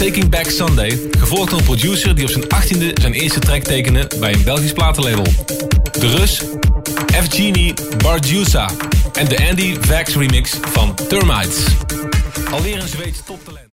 Taking Back Sunday, gevolgd door een producer die op zijn 18e zijn eerste track tekende bij een Belgisch platenlabel. De Rus Evgeny Barjusa en de Andy Vax remix van Termites. Alweer een zweeds toptalent.